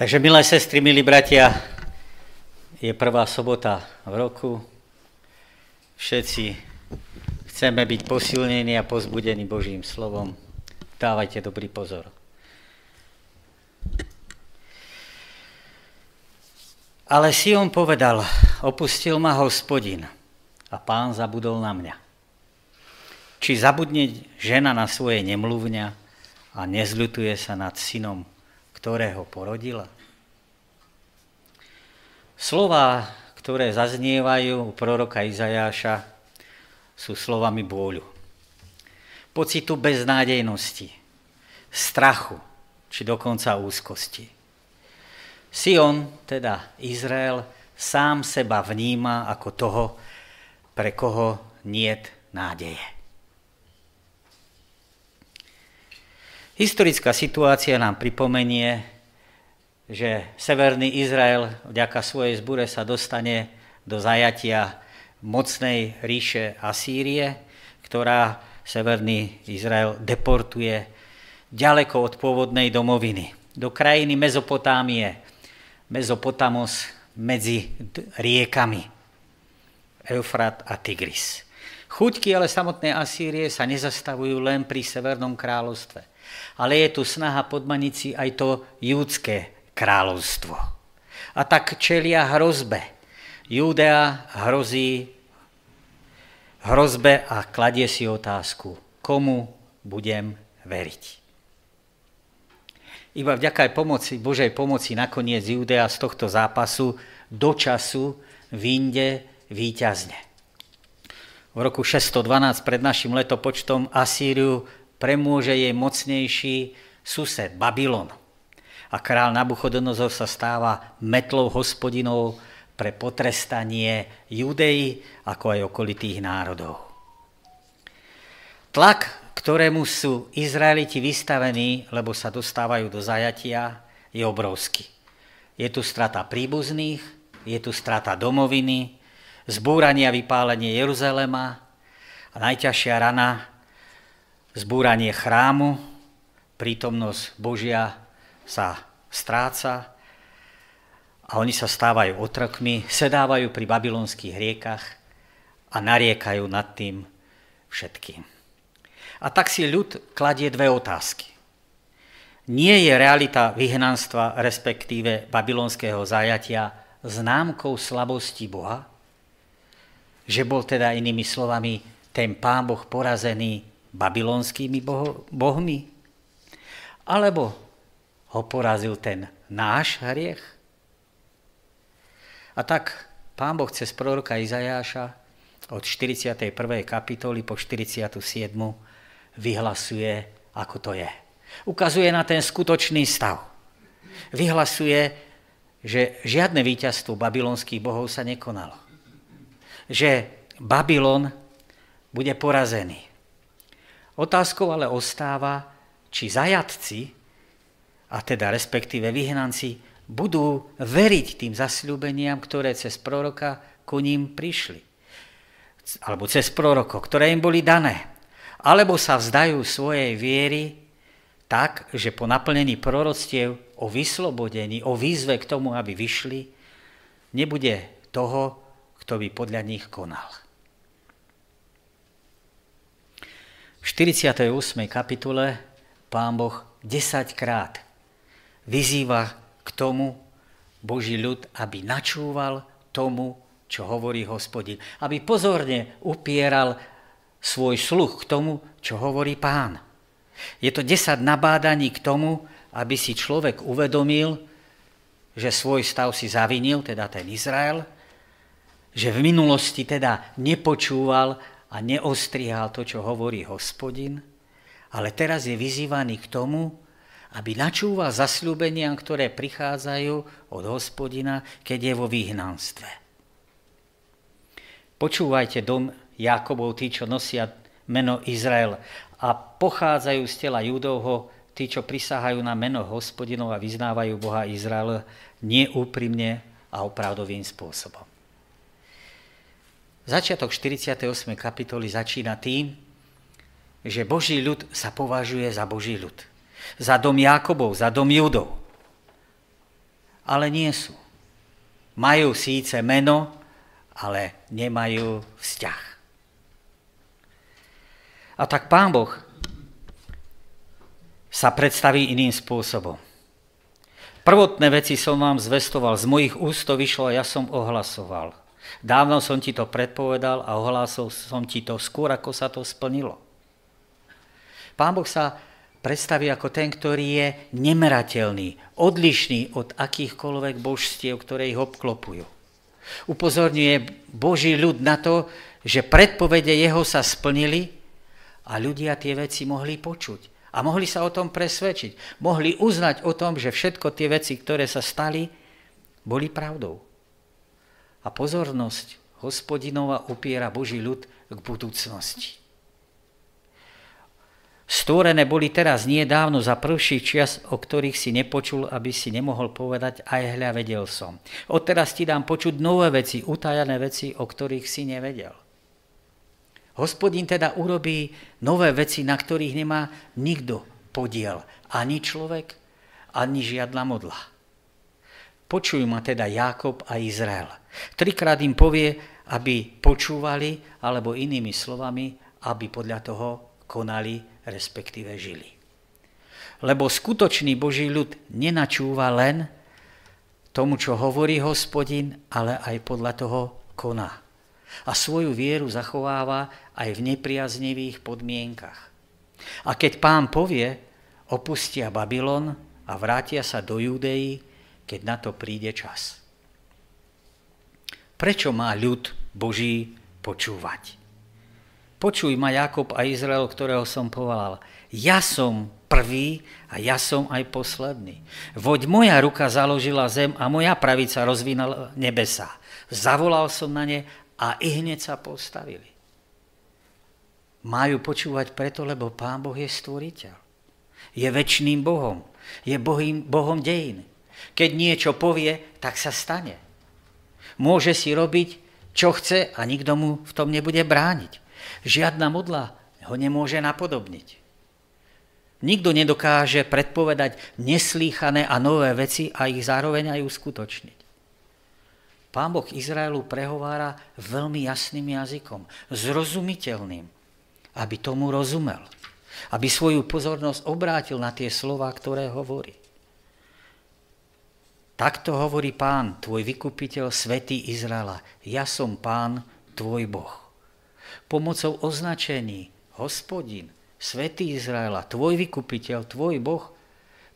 Takže milé sestry, milí bratia, je prvá sobota v roku. Všetci chceme byť posilnení a pozbudení Božím slovom. Dávajte dobrý pozor. Ale Sion povedal, opustil ma hospodin a pán zabudol na mňa. Či zabudne žena na svoje nemluvňa a nezľutuje sa nad synom ktorého porodila? Slova, ktoré zaznievajú u proroka Izajáša, sú slovami bôľu. Pocitu beznádejnosti, strachu, či dokonca úzkosti. Sion, teda Izrael, sám seba vníma ako toho, pre koho niet nádeje. Historická situácia nám pripomenie, že severný Izrael vďaka svojej zbure sa dostane do zajatia mocnej ríše Asýrie, ktorá severný Izrael deportuje ďaleko od pôvodnej domoviny, do krajiny Mezopotámie, Mezopotamos medzi riekami. Eufrat a Tigris. Chuťky ale samotné Asýrie sa nezastavujú len pri Severnom kráľovstve ale je tu snaha podmaniť si aj to júdske kráľovstvo. A tak čelia hrozbe. Júdea hrozí hrozbe a kladie si otázku, komu budem veriť. Iba vďaka pomoci, Božej pomoci nakoniec Judea z tohto zápasu do času vinde výťazne. V roku 612 pred našim letopočtom Asýriu premôže jej mocnejší sused Babylon. A král Nabuchodonozor sa stáva metlou hospodinou pre potrestanie Judei, ako aj okolitých národov. Tlak, ktorému sú Izraeliti vystavení, lebo sa dostávajú do zajatia, je obrovský. Je tu strata príbuzných, je tu strata domoviny, zbúranie a vypálenie Jeruzalema a najťažšia rana zbúranie chrámu, prítomnosť Božia sa stráca a oni sa stávajú otrokmi, sedávajú pri babylonských riekach a nariekajú nad tým všetkým. A tak si ľud kladie dve otázky. Nie je realita vyhnanstva, respektíve babylonského zajatia, známkou slabosti Boha? Že bol teda inými slovami ten pán Boh porazený babylonskými bohmi? Alebo ho porazil ten náš hriech? A tak pán Boh cez proroka Izajáša od 41. kapitoly po 47. vyhlasuje, ako to je. Ukazuje na ten skutočný stav. Vyhlasuje, že žiadne víťazstvo babylonských bohov sa nekonalo. Že Babylon bude porazený. Otázkou ale ostáva, či zajatci, a teda respektíve vyhnanci, budú veriť tým zasľúbeniam, ktoré cez proroka ku ním prišli. Alebo cez proroko, ktoré im boli dané. Alebo sa vzdajú svojej viery tak, že po naplnení proroctiev o vyslobodení, o výzve k tomu, aby vyšli, nebude toho, kto by podľa nich konal. V 48. kapitole pán Boh 10 krát vyzýva k tomu Boží ľud, aby načúval tomu, čo hovorí hospodin. Aby pozorne upieral svoj sluch k tomu, čo hovorí pán. Je to 10 nabádaní k tomu, aby si človek uvedomil, že svoj stav si zavinil, teda ten Izrael, že v minulosti teda nepočúval a neostrihal to, čo hovorí hospodin, ale teraz je vyzývaný k tomu, aby načúval zasľúbeniam, ktoré prichádzajú od hospodina, keď je vo vyhnanstve. Počúvajte dom Jakobov, tí, čo nosia meno Izrael a pochádzajú z tela Judovho, tí, čo prisahajú na meno hospodinov a vyznávajú Boha Izrael neúprimne a opravdovým spôsobom. Začiatok 48. kapitoly začína tým, že Boží ľud sa považuje za Boží ľud. Za dom Jakobov, za dom Judov. ale nie sú. Majú síce meno, ale nemajú vzťah. A tak Pán Boh sa predstaví iným spôsobom. Prvotné veci som vám zvestoval, z mojich úst to vyšlo a ja som ohlasoval. Dávno som ti to predpovedal a ohlásil som ti to skôr, ako sa to splnilo. Pán Boh sa predstaví ako ten, ktorý je nemerateľný, odlišný od akýchkoľvek božstiev, ktoré ich obklopujú. Upozorňuje Boží ľud na to, že predpovede jeho sa splnili a ľudia tie veci mohli počuť. A mohli sa o tom presvedčiť. Mohli uznať o tom, že všetko tie veci, ktoré sa stali, boli pravdou. A pozornosť hospodinova upiera Boží ľud k budúcnosti. Stvorené boli teraz nie dávno za prvší čas, o ktorých si nepočul, aby si nemohol povedať, aj hľa vedel som. Odteraz ti dám počuť nové veci, utajané veci, o ktorých si nevedel. Hospodin teda urobí nové veci, na ktorých nemá nikto podiel. Ani človek, ani žiadna modla. Počujú ma teda Jákob a Izrael. Trikrát im povie, aby počúvali, alebo inými slovami, aby podľa toho konali respektíve žili. Lebo skutočný Boží ľud nenačúva len tomu, čo hovorí hospodin, ale aj podľa toho koná. A svoju vieru zachováva aj v nepriaznivých podmienkach. A keď pán povie, opustia Babylon a vrátia sa do Judei, keď na to príde čas. Prečo má ľud Boží počúvať? Počuj ma Jakob a Izrael, ktorého som povolal. Ja som prvý a ja som aj posledný. Voď moja ruka založila zem a moja pravica rozvinala nebesa. Zavolal som na ne a i hneď sa postavili. Majú počúvať preto, lebo Pán Boh je stvoriteľ. Je väčšným Bohom. Je bohým, Bohom dejín. Keď niečo povie, tak sa stane. Môže si robiť, čo chce a nikto mu v tom nebude brániť. Žiadna modla ho nemôže napodobniť. Nikto nedokáže predpovedať neslýchané a nové veci a ich zároveň aj uskutočniť. Pán Boh Izraelu prehovára veľmi jasným jazykom, zrozumiteľným, aby tomu rozumel, aby svoju pozornosť obrátil na tie slova, ktoré hovorí. Takto hovorí pán, tvoj vykupiteľ, svätý Izraela. Ja som pán, tvoj Boh pomocou označení hospodin, svätý Izraela, tvoj vykupiteľ, tvoj Boh,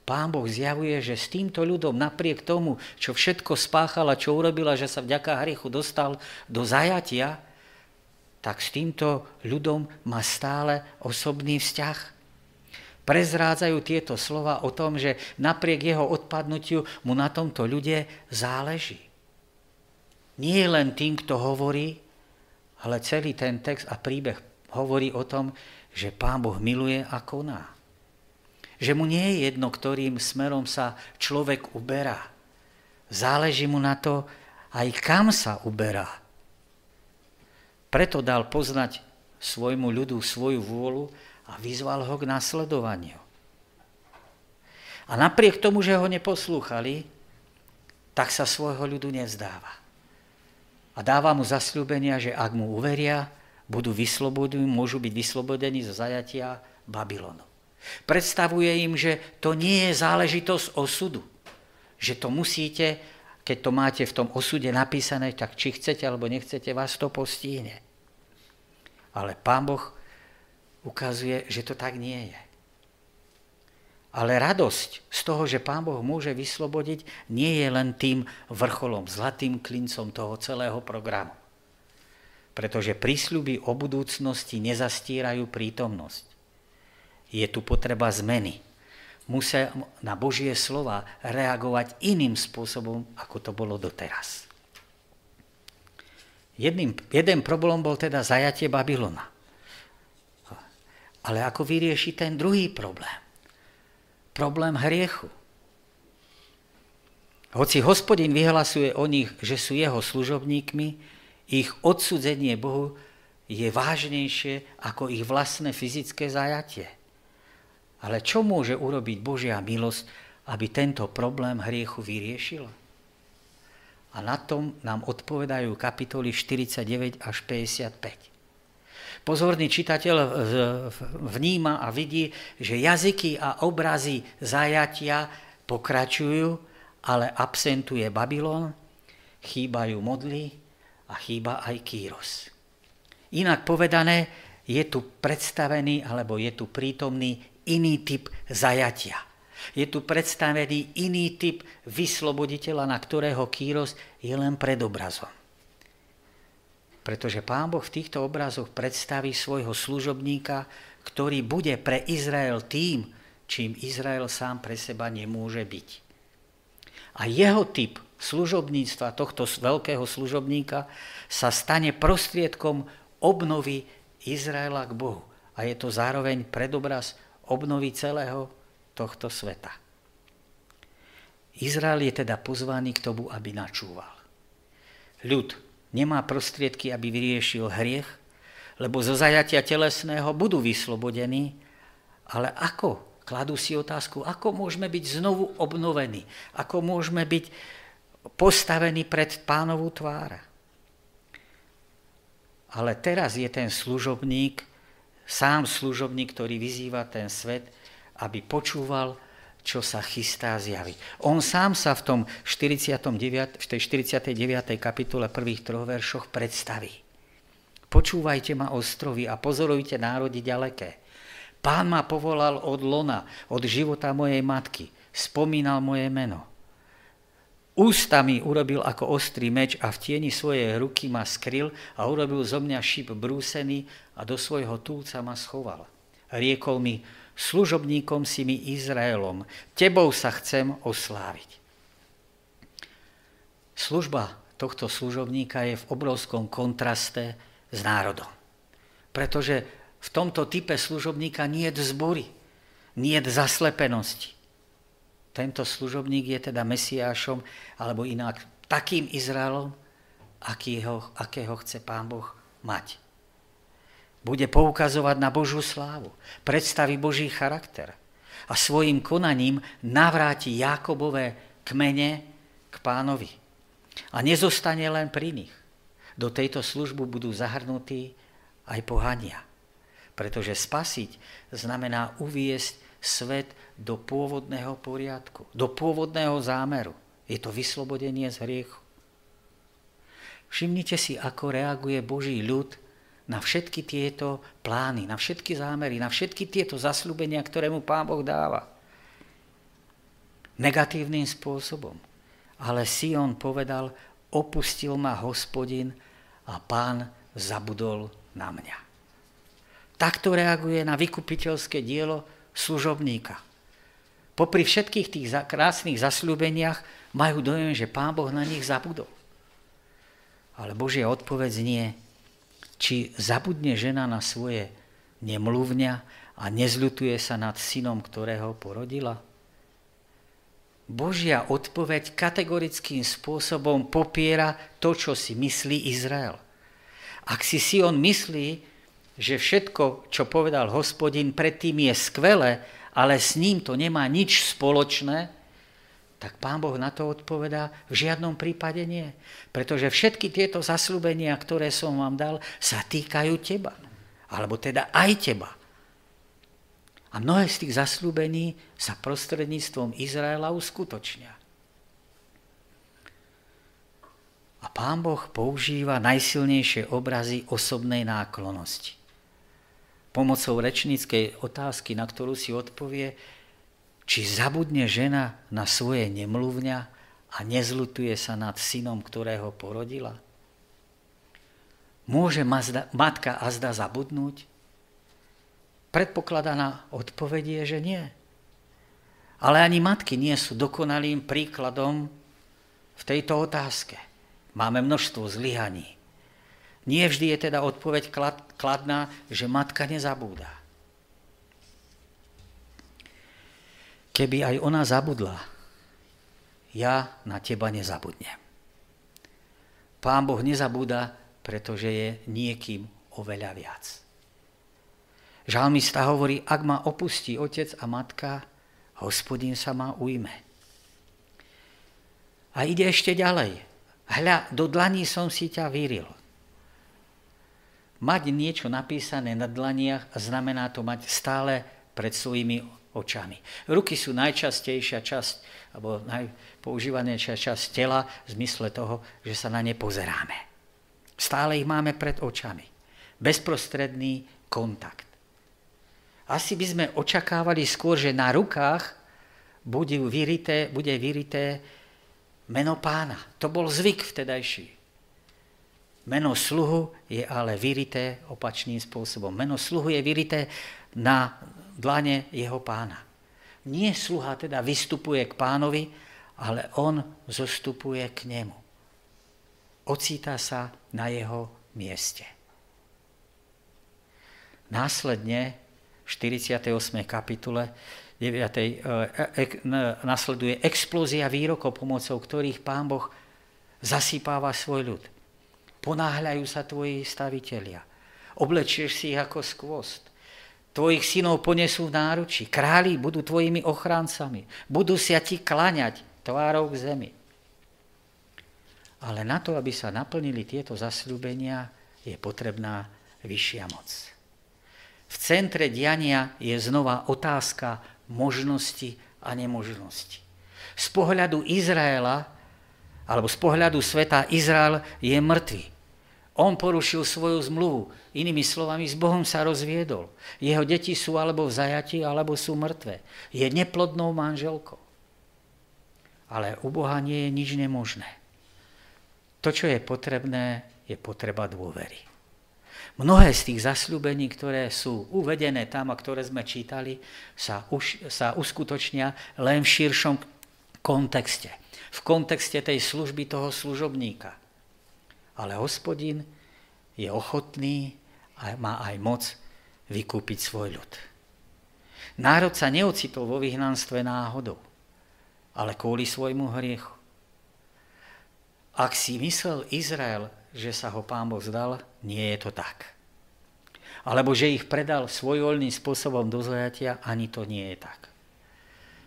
Pán Boh zjavuje, že s týmto ľudom napriek tomu, čo všetko spáchala, čo urobila, že sa vďaka hriechu dostal do zajatia, tak s týmto ľudom má stále osobný vzťah. Prezrádzajú tieto slova o tom, že napriek jeho odpadnutiu mu na tomto ľude záleží. Nie len tým, kto hovorí, ale celý ten text a príbeh hovorí o tom, že Pán Boh miluje a koná. Že mu nie je jedno, ktorým smerom sa človek uberá. Záleží mu na to, aj kam sa uberá. Preto dal poznať svojmu ľudu svoju vôľu a vyzval ho k nasledovaniu. A napriek tomu, že ho neposlúchali, tak sa svojho ľudu nevzdáva a dáva mu zasľúbenia, že ak mu uveria, budú vyslobodení, môžu byť vyslobodení zo zajatia Babylonu. Predstavuje im, že to nie je záležitosť osudu. Že to musíte, keď to máte v tom osude napísané, tak či chcete alebo nechcete, vás to postihne. Ale Pán Boh ukazuje, že to tak nie je. Ale radosť z toho, že Pán Boh môže vyslobodiť, nie je len tým vrcholom, zlatým klincom toho celého programu. Pretože prísľuby o budúcnosti nezastírajú prítomnosť. Je tu potreba zmeny. Musia na Božie slova reagovať iným spôsobom, ako to bolo doteraz. Jedným, jeden problém bol teda zajatie Babylona. Ale ako vyrieši ten druhý problém? Problém hriechu. Hoci hospodin vyhlasuje o nich, že sú jeho služobníkmi, ich odsudzenie Bohu je vážnejšie ako ich vlastné fyzické zajatie. Ale čo môže urobiť Božia milosť, aby tento problém hriechu vyriešila? A na tom nám odpovedajú kapitoly 49 až 55. Pozorný čitateľ vníma a vidí, že jazyky a obrazy zajatia pokračujú, ale absentuje Babylon, chýbajú modly a chýba aj Kýros. Inak povedané, je tu predstavený alebo je tu prítomný iný typ zajatia. Je tu predstavený iný typ vysloboditeľa, na ktorého Kýros je len predobrazom. Pretože Pán Boh v týchto obrazoch predstaví svojho služobníka, ktorý bude pre Izrael tým, čím Izrael sám pre seba nemôže byť. A jeho typ služobníctva tohto veľkého služobníka sa stane prostriedkom obnovy Izraela k Bohu. A je to zároveň predobraz obnovy celého tohto sveta. Izrael je teda pozvaný k tomu, aby načúval. Ľud nemá prostriedky, aby vyriešil hriech, lebo zo zajatia telesného budú vyslobodení, ale ako? Kladú si otázku, ako môžeme byť znovu obnovení, ako môžeme byť postavení pred pánovú tvára. Ale teraz je ten služobník, sám služobník, ktorý vyzýva ten svet, aby počúval čo sa chystá zjaviť. On sám sa v, tom 49, v tej 49. kapitole prvých troch veršoch predstaví. Počúvajte ma ostrovy a pozorujte národy ďaleké. Pán ma povolal od lona, od života mojej matky. Spomínal moje meno. Ústami urobil ako ostrý meč a v tieni svojej ruky ma skryl a urobil zo mňa šíp brúsený a do svojho túlca ma schoval. Riekol mi, služobníkom si mi Izraelom, tebou sa chcem osláviť. Služba tohto služobníka je v obrovskom kontraste s národom. Pretože v tomto type služobníka nie je zbory, nie je zaslepenosti. Tento služobník je teda Mesiášom, alebo inak takým Izraelom, akého, akého chce Pán Boh mať bude poukazovať na Božú slávu, predstaví Boží charakter a svojim konaním navráti Jakobové kmene k pánovi. A nezostane len pri nich. Do tejto službu budú zahrnutí aj pohania. Pretože spasiť znamená uviesť svet do pôvodného poriadku, do pôvodného zámeru. Je to vyslobodenie z hriechu. Všimnite si, ako reaguje Boží ľud na všetky tieto plány, na všetky zámery, na všetky tieto zasľúbenia, ktoré mu Pán Boh dáva. Negatívnym spôsobom. Ale Sion povedal, opustil ma hospodin a pán zabudol na mňa. Takto reaguje na vykupiteľské dielo služobníka. Popri všetkých tých krásnych zasľúbeniach majú dojem, že pán Boh na nich zabudol. Ale Božia odpoveď nie, či zabudne žena na svoje nemluvňa a nezľutuje sa nad synom, ktorého porodila? Božia odpoveď kategorickým spôsobom popiera to, čo si myslí Izrael. Ak si Sion myslí, že všetko, čo povedal hospodin predtým je skvelé, ale s ním to nemá nič spoločné, tak pán Boh na to odpovedá, v žiadnom prípade nie. Pretože všetky tieto zaslúbenia, ktoré som vám dal, sa týkajú teba. Alebo teda aj teba. A mnohé z tých zaslúbení sa prostredníctvom Izraela uskutočnia. A pán Boh používa najsilnejšie obrazy osobnej náklonosti. Pomocou rečníckej otázky, na ktorú si odpovie, či zabudne žena na svoje nemluvňa a nezlutuje sa nad synom, ktorého porodila? Môže matka azda zabudnúť? Predpokladaná odpovedie, že nie. Ale ani matky nie sú dokonalým príkladom v tejto otázke. Máme množstvo zlyhaní. Nie vždy je teda odpoveď kladná, že matka nezabúda. Keby aj ona zabudla, ja na teba nezabudnem. Pán Boh nezabúda, pretože je niekým oveľa viac. Žalmista hovorí, ak ma opustí otec a matka, hospodin sa ma ujme. A ide ešte ďalej. Hľa, do dlaní som si ťa vyril. Mať niečo napísané na dlaniach znamená to mať stále pred svojimi očami. Ruky sú najčastejšia časť, alebo najpoužívanejšia časť tela v zmysle toho, že sa na ne pozeráme. Stále ich máme pred očami. Bezprostredný kontakt. Asi by sme očakávali skôr, že na rukách bude vyrité, bude vyrité meno pána. To bol zvyk vtedajší. Meno sluhu je ale vyrité opačným spôsobom. Meno sluhu je vyrité na dlane jeho pána. Nie sluha teda vystupuje k pánovi, ale on zostupuje k nemu. Ocíta sa na jeho mieste. Následne v 48. kapitule 9. E, e, nasleduje explózia výrokov, pomocou ktorých pán Boh zasypáva svoj ľud. Ponáhľajú sa tvoji stavitelia. Oblečieš si ich ako skvost. Tvojich synov ponesú v náruči. Králi budú tvojimi ochráncami. Budú sa ti klaňať tvárou k zemi. Ale na to, aby sa naplnili tieto zasľúbenia, je potrebná vyššia moc. V centre diania je znova otázka možnosti a nemožnosti. Z pohľadu Izraela, alebo z pohľadu sveta, Izrael je mŕtvy. On porušil svoju zmluvu. Inými slovami, s Bohom sa rozviedol. Jeho deti sú alebo v zajati, alebo sú mŕtve. Je neplodnou manželkou. Ale u Boha nie je nič nemožné. To, čo je potrebné, je potreba dôvery. Mnohé z tých zasľúbení, ktoré sú uvedené tam a ktoré sme čítali, sa, už, sa uskutočnia len v širšom kontexte. V kontexte tej služby toho služobníka. Ale hospodin je ochotný a má aj moc vykúpiť svoj ľud. Národ sa neocitol vo vyhnanstve náhodou, ale kvôli svojmu hriechu. Ak si myslel Izrael, že sa ho pán Boh zdal, nie je to tak. Alebo že ich predal svojvoľným spôsobom do zajatia, ani to nie je tak.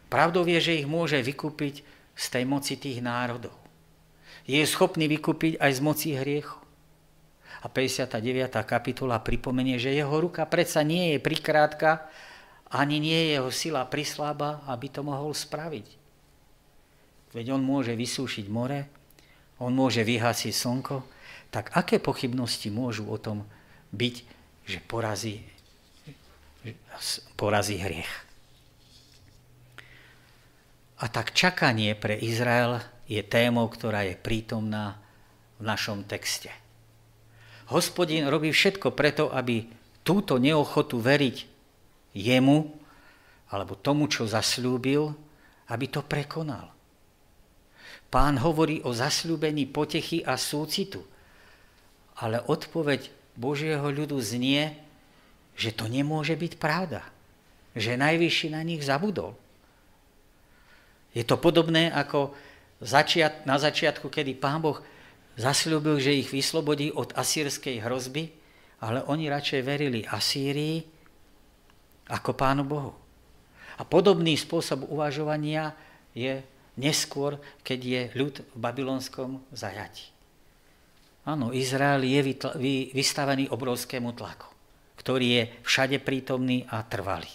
Pravdou je, že ich môže vykúpiť z tej moci tých národov. Je schopný vykúpiť aj z moci hriechu. A 59. kapitola pripomenie, že jeho ruka predsa nie je prikrátka, ani nie je jeho sila prislába, aby to mohol spraviť. Veď on môže vysúšiť more, on môže vyhasiť slnko, tak aké pochybnosti môžu o tom byť, že porazí, porazí hriech? A tak čakanie pre Izrael je témou, ktorá je prítomná v našom texte. Hospodin robí všetko preto, aby túto neochotu veriť jemu, alebo tomu, čo zasľúbil, aby to prekonal. Pán hovorí o zasľúbení potechy a súcitu – ale odpoveď Božieho ľudu znie, že to nemôže byť pravda. Že najvyšší na nich zabudol. Je to podobné ako na začiatku, kedy pán Boh zasľúbil, že ich vyslobodí od asýrskej hrozby, ale oni radšej verili Asýrii ako pánu Bohu. A podobný spôsob uvažovania je neskôr, keď je ľud v babylonskom zajati. Áno, Izrael je vystavený obrovskému tlaku, ktorý je všade prítomný a trvalý.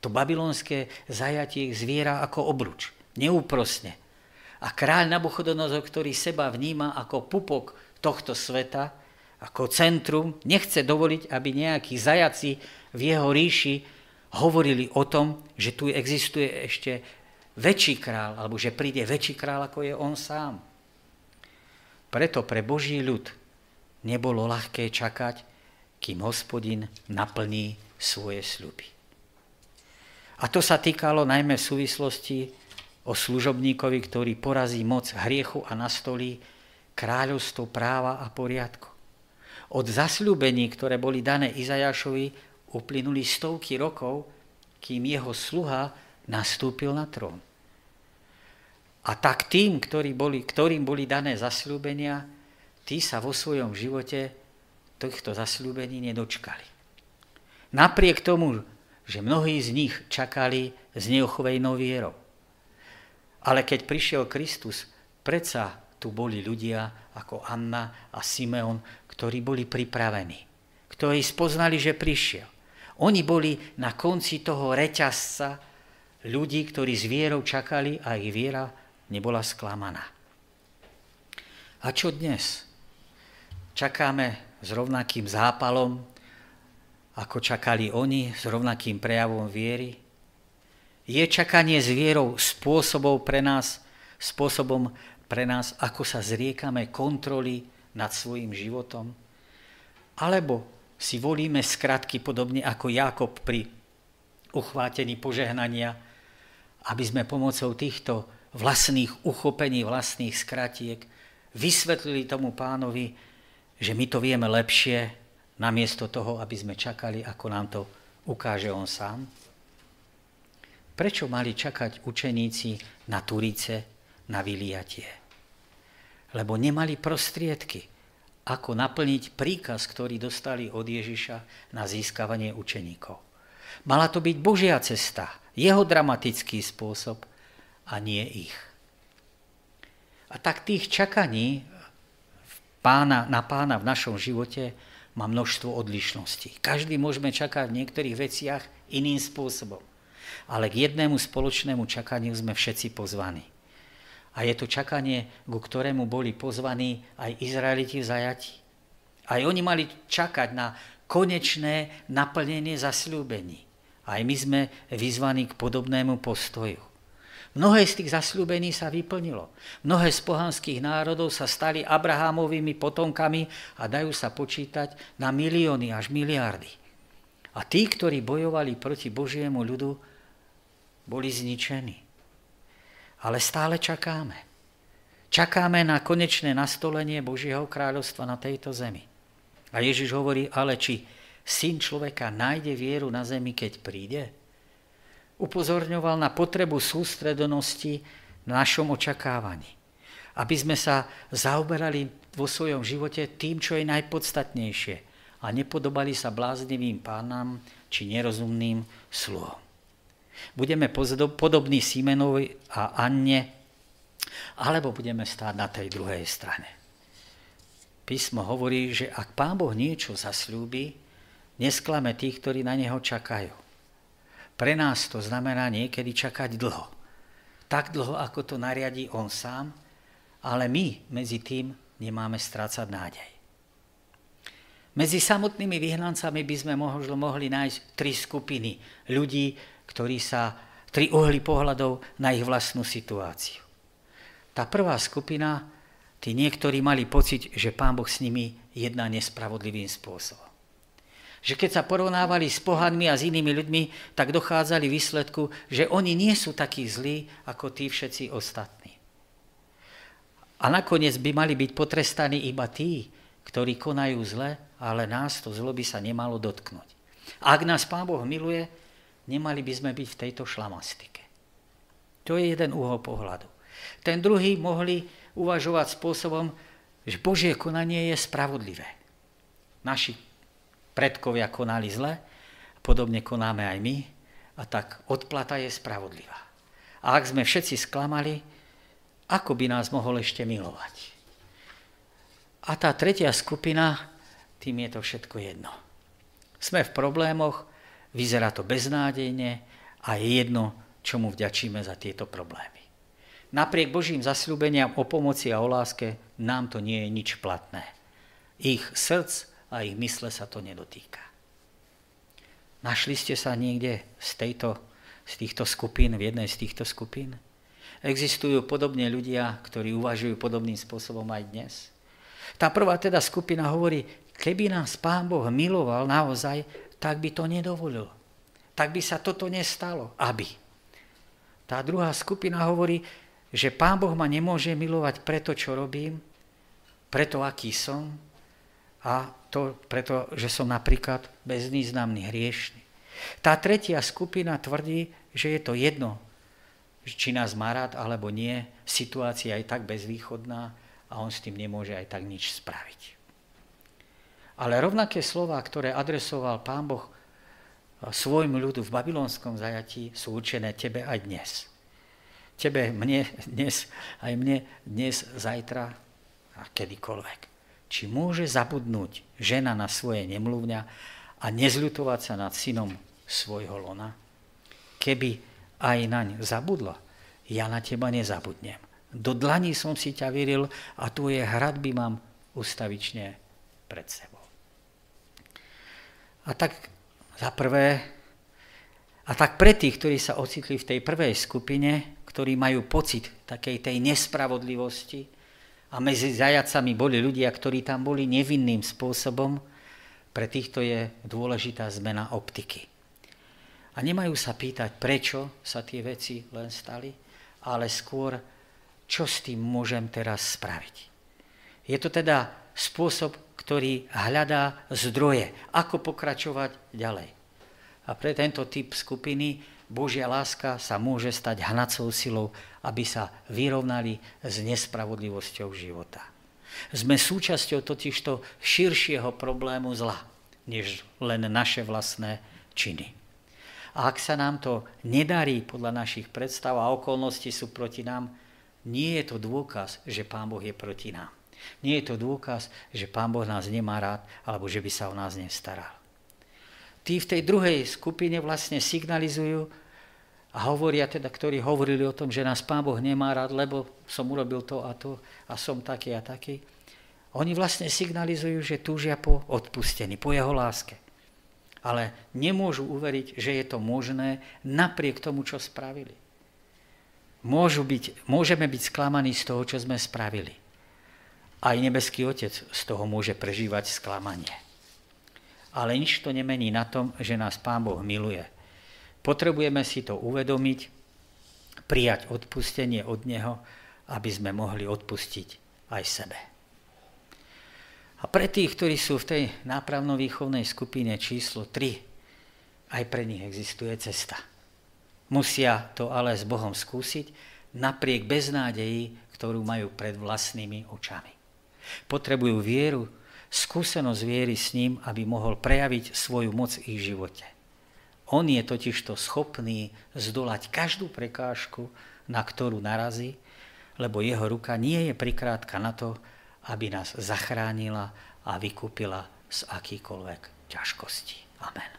To babylonské zajatie ich zviera ako obruč, neúprosne. A kráľ Nabuchodonozor, ktorý seba vníma ako pupok tohto sveta, ako centrum, nechce dovoliť, aby nejakí zajaci v jeho ríši hovorili o tom, že tu existuje ešte väčší král, alebo že príde väčší král, ako je on sám. Preto pre Boží ľud nebolo ľahké čakať, kým hospodin naplní svoje sľuby. A to sa týkalo najmä v súvislosti o služobníkovi, ktorý porazí moc hriechu a nastolí kráľovstvo práva a poriadku. Od zasľúbení, ktoré boli dané Izajašovi, uplynuli stovky rokov, kým jeho sluha nastúpil na trón. A tak tým, ktorí boli, ktorým boli dané zasľúbenia, tí sa vo svojom živote týchto zasľúbení nedočkali. Napriek tomu, že mnohí z nich čakali s neochovejnou vierou. Ale keď prišiel Kristus, predsa tu boli ľudia ako Anna a Simeon, ktorí boli pripravení, ktorí spoznali, že prišiel. Oni boli na konci toho reťazca ľudí, ktorí s vierou čakali a ich viera nebola sklamaná. A čo dnes? Čakáme s rovnakým zápalom, ako čakali oni, s rovnakým prejavom viery? Je čakanie s vierou spôsobom pre nás, spôsobom pre nás, ako sa zriekame kontroly nad svojim životom? Alebo si volíme skratky podobne ako Jakob pri uchvátení požehnania, aby sme pomocou týchto vlastných uchopení, vlastných skratiek vysvetlili tomu pánovi, že my to vieme lepšie, namiesto toho, aby sme čakali, ako nám to ukáže on sám? Prečo mali čakať učeníci na Turice, na vyliatie? Lebo nemali prostriedky, ako naplniť príkaz, ktorý dostali od Ježiša na získavanie učeníkov. Mala to byť Božia cesta, jeho dramatický spôsob a nie ich. A tak tých čakaní pána, na pána v našom živote má množstvo odlišností. Každý môžeme čakať v niektorých veciach iným spôsobom. Ale k jednému spoločnému čakaniu sme všetci pozvaní. A je to čakanie, ku ktorému boli pozvaní aj Izraeliti v zajati. Aj oni mali čakať na konečné naplnenie zasľúbení. Aj my sme vyzvaní k podobnému postoju. Mnohé z tých zasľúbení sa vyplnilo. Mnohé z pohanských národov sa stali Abrahámovými potomkami a dajú sa počítať na milióny až miliardy. A tí, ktorí bojovali proti Božiemu ľudu, boli zničení. Ale stále čakáme. Čakáme na konečné nastolenie Božieho kráľovstva na tejto zemi. A Ježiš hovorí, ale či syn človeka nájde vieru na zemi, keď príde? upozorňoval na potrebu sústredonosti v našom očakávaní. Aby sme sa zaoberali vo svojom živote tým, čo je najpodstatnejšie a nepodobali sa bláznivým pánam či nerozumným sluhom. Budeme podobní Simenovi a Anne, alebo budeme stáť na tej druhej strane. Písmo hovorí, že ak Pán Boh niečo zasľúbi, nesklame tých, ktorí na Neho čakajú. Pre nás to znamená niekedy čakať dlho. Tak dlho, ako to nariadí on sám, ale my medzi tým nemáme strácať nádej. Medzi samotnými vyhnancami by sme mohli, nájsť tri skupiny ľudí, ktorí sa, tri uhly pohľadov na ich vlastnú situáciu. Tá prvá skupina, tí niektorí mali pocit, že Pán Boh s nimi jedná nespravodlivým spôsobom že keď sa porovnávali s pohanmi a s inými ľuďmi, tak dochádzali výsledku, že oni nie sú takí zlí ako tí všetci ostatní. A nakoniec by mali byť potrestaní iba tí, ktorí konajú zle, ale nás to zlo by sa nemalo dotknúť. Ak nás Pán Boh miluje, nemali by sme byť v tejto šlamastike. To je jeden úhol pohľadu. Ten druhý mohli uvažovať spôsobom, že Božie konanie je spravodlivé. Naši predkovia konali zle, podobne konáme aj my, a tak odplata je spravodlivá. A ak sme všetci sklamali, ako by nás mohol ešte milovať? A tá tretia skupina, tým je to všetko jedno. Sme v problémoch, vyzerá to beznádejne a je jedno, čomu vďačíme za tieto problémy. Napriek Božím zasľúbeniam o pomoci a o láske nám to nie je nič platné. Ich srdc a ich mysle sa to nedotýka. Našli ste sa niekde z, tejto, z týchto skupín, v jednej z týchto skupín? Existujú podobne ľudia, ktorí uvažujú podobným spôsobom aj dnes? Tá prvá teda skupina hovorí, keby nás Pán Boh miloval naozaj, tak by to nedovolil. Tak by sa toto nestalo, aby. Tá druhá skupina hovorí, že Pán Boh ma nemôže milovať preto, čo robím, preto, aký som, a to preto, že som napríklad bezvýznamný, hriešný. Tá tretia skupina tvrdí, že je to jedno, či nás má rád alebo nie, situácia je tak bezvýchodná a on s tým nemôže aj tak nič spraviť. Ale rovnaké slova, ktoré adresoval pán Boh svojmu ľudu v babylonskom zajatí, sú určené tebe aj dnes. tebe, mne dnes, aj mne dnes, zajtra a kedykoľvek. Či môže zabudnúť žena na svoje nemluvňa a nezľutovať sa nad synom svojho lona? Keby aj naň zabudla, ja na teba nezabudnem. Do dlaní som si ťa vyril a tvoje hradby mám ustavične pred sebou. A tak za prvé, a tak pre tých, ktorí sa ocitli v tej prvej skupine, ktorí majú pocit takej tej nespravodlivosti, a medzi zajacami boli ľudia, ktorí tam boli nevinným spôsobom, pre týchto je dôležitá zmena optiky. A nemajú sa pýtať, prečo sa tie veci len stali, ale skôr, čo s tým môžem teraz spraviť. Je to teda spôsob, ktorý hľadá zdroje, ako pokračovať ďalej. A pre tento typ skupiny Božia láska sa môže stať hnacou silou, aby sa vyrovnali s nespravodlivosťou života. Sme súčasťou totižto širšieho problému zla, než len naše vlastné činy. A ak sa nám to nedarí podľa našich predstav a okolnosti sú proti nám, nie je to dôkaz, že Pán Boh je proti nám. Nie je to dôkaz, že Pán Boh nás nemá rád, alebo že by sa o nás nestaral. Tí v tej druhej skupine vlastne signalizujú a hovoria teda, ktorí hovorili o tom, že nás Pán Boh nemá rád, lebo som urobil to a to a som taký a taký. Oni vlastne signalizujú, že túžia po odpustení, po jeho láske ale nemôžu uveriť, že je to možné napriek tomu, čo spravili. Môžu byť, môžeme byť sklamaní z toho, čo sme spravili. Aj nebeský Otec z toho môže prežívať sklamanie. Ale nič to nemení na tom, že nás Pán Boh miluje. Potrebujeme si to uvedomiť, prijať odpustenie od Neho, aby sme mohli odpustiť aj sebe. A pre tých, ktorí sú v tej nápravno-výchovnej skupine číslo 3, aj pre nich existuje cesta. Musia to ale s Bohom skúsiť napriek beznádeji, ktorú majú pred vlastnými očami. Potrebujú vieru, skúsenosť viery s ním, aby mohol prejaviť svoju moc v ich živote. On je totižto schopný zdolať každú prekážku, na ktorú narazí, lebo jeho ruka nie je prikrátka na to, aby nás zachránila a vykúpila z akýkoľvek ťažkosti. Amen.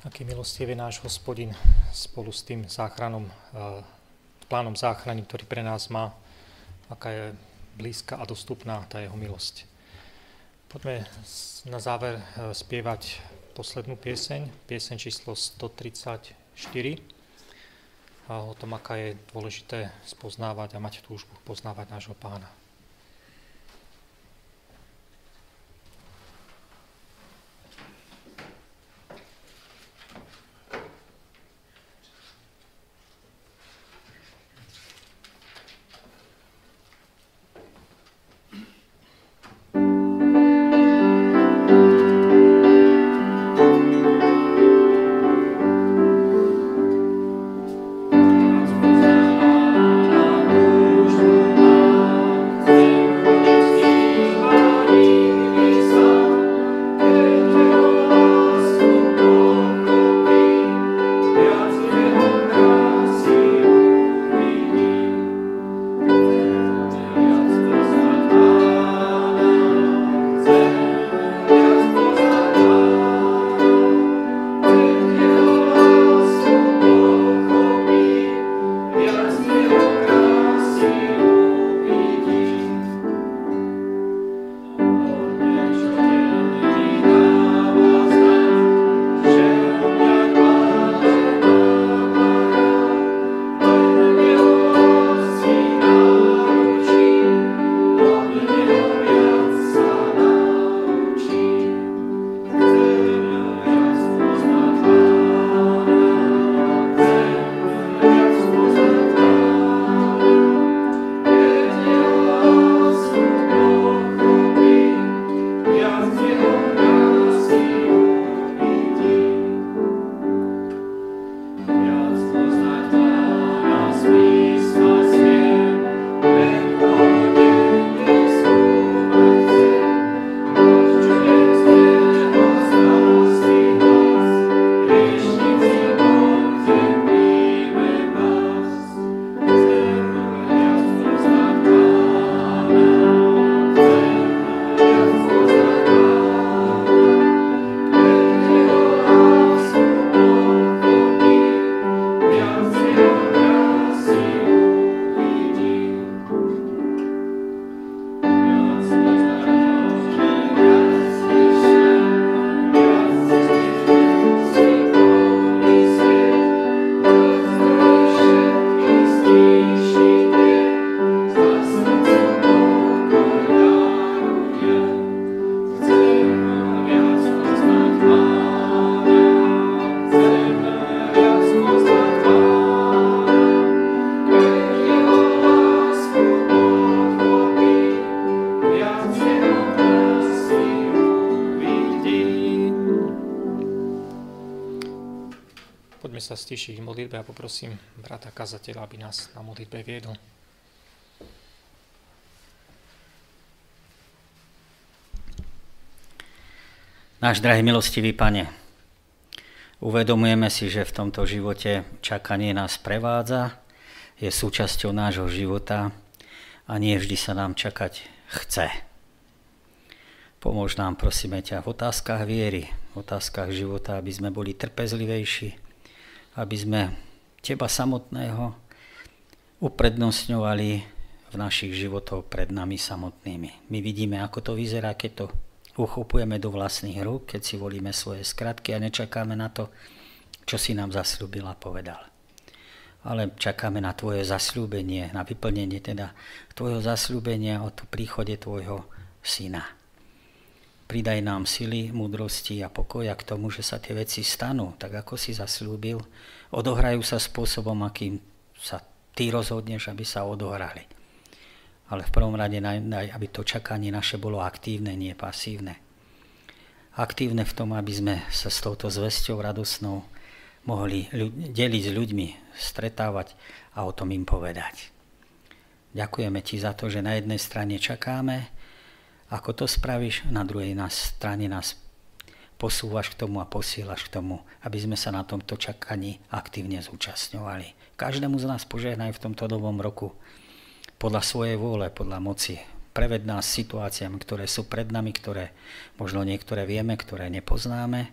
Aký milostivý náš hospodin spolu s tým záchranom eh, plánom záchrany, ktorý pre nás má, aká je blízka a dostupná tá jeho milosť. Poďme na záver e, spievať poslednú pieseň, pieseň číslo 134, a o tom, aká je dôležité spoznávať a mať túžbu poznávať nášho pána. Poďme sa stišiť v modlitbe a poprosím brata kazateľa, aby nás na modlitbe viedol. Náš drahý milostivý Pane, uvedomujeme si, že v tomto živote čakanie nás prevádza, je súčasťou nášho života a nie vždy sa nám čakať chce. Pomôž nám, prosíme ťa, v otázkach viery, v otázkach života, aby sme boli trpezlivejší, aby sme teba samotného uprednostňovali v našich životoch pred nami samotnými. My vidíme, ako to vyzerá, keď to uchopujeme do vlastných rúk, keď si volíme svoje skratky a nečakáme na to, čo si nám zaslúbil a povedal. Ale čakáme na tvoje zasľúbenie, na vyplnenie teda tvojho zasľúbenia o príchode tvojho syna. Pridaj nám sily, múdrosti a pokoja k tomu, že sa tie veci stanú, tak ako si zaslúbil, odohrajú sa spôsobom, akým sa ty rozhodneš, aby sa odohrali. Ale v prvom rade, aby to čakanie naše bolo aktívne, nie pasívne. Aktívne v tom, aby sme sa s touto zväzťou radosnou mohli deliť s ľuďmi, stretávať a o tom im povedať. Ďakujeme ti za to, že na jednej strane čakáme, ako to spravíš, na druhej strane nás posúvaš k tomu a posielaš k tomu, aby sme sa na tomto čakaní aktívne zúčastňovali. Každému z nás požehnaj v tomto novom roku podľa svojej vôle, podľa moci. Preved nás situáciami, ktoré sú pred nami, ktoré možno niektoré vieme, ktoré nepoznáme.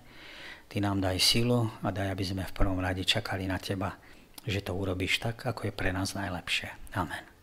Ty nám daj silu a daj, aby sme v prvom rade čakali na Teba, že to urobíš tak, ako je pre nás najlepšie. Amen.